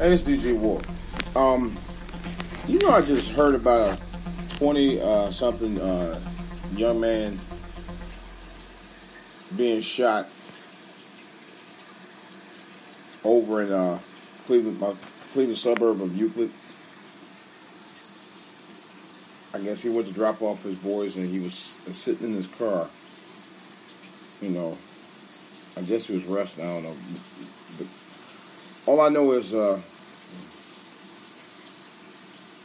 Hey, it's DJ Wolf. Um, you know, I just heard about a 20 uh, something uh, young man being shot over in uh, Cleveland, my Cleveland suburb of Euclid. I guess he went to drop off his boys and he was sitting in his car. You know, I guess he was resting. I don't know. But all I know is uh,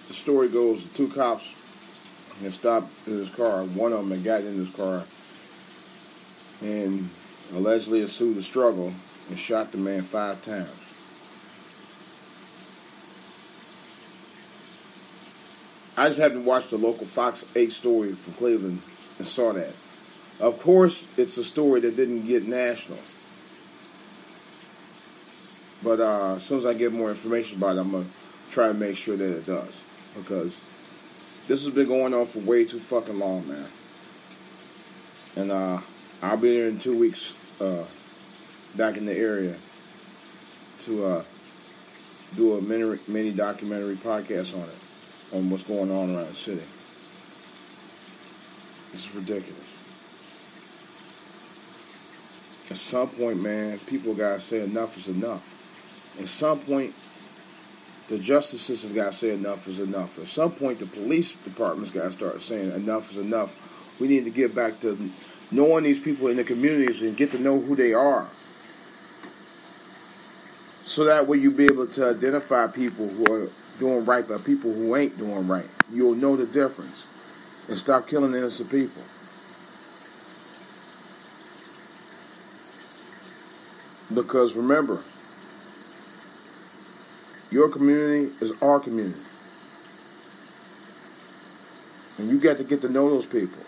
the story goes: the two cops had stopped in his car. One of them had gotten in his car and allegedly ensued a struggle and shot the man five times. I just happened to watch the local Fox 8 story from Cleveland and saw that. Of course, it's a story that didn't get national. But uh, as soon as I get more information about it, I'm going to try to make sure that it does. Because this has been going on for way too fucking long, man. And uh, I'll be there in two weeks uh, back in the area to uh, do a mini, mini documentary podcast on it on what's going on around the city. This is ridiculous. At some point, man, people gotta say enough is enough. At some point, the justice system gotta say enough is enough. At some point, the police departments gotta start saying enough is enough. We need to get back to knowing these people in the communities and get to know who they are. So that way you'll be able to identify people who are doing right by people who ain't doing right. You'll know the difference and stop killing innocent people. Because remember, your community is our community. And you got to get to know those people.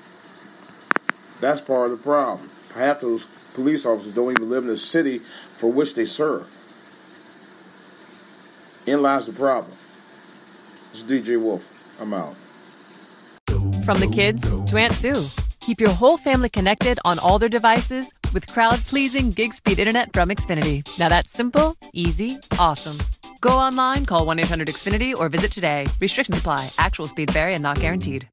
That's part of the problem. Half those police officers don't even live in the city for which they serve. In lies the problem. It's DJ Wolf. I'm out. From the kids to Aunt Sue. Keep your whole family connected on all their devices with crowd pleasing gig speed internet from Xfinity. Now that's simple, easy, awesome. Go online, call 1 800 Xfinity, or visit today. Restrictions apply. Actual speed vary and not guaranteed.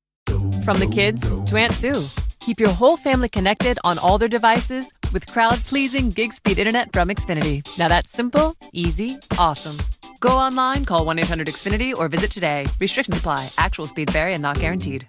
From the kids to Aunt Sue. Keep your whole family connected on all their devices with crowd pleasing gig speed internet from Xfinity. Now that's simple, easy, awesome. Go online, call 1 800 Xfinity, or visit today. Restrictions apply. Actual speed vary and not guaranteed.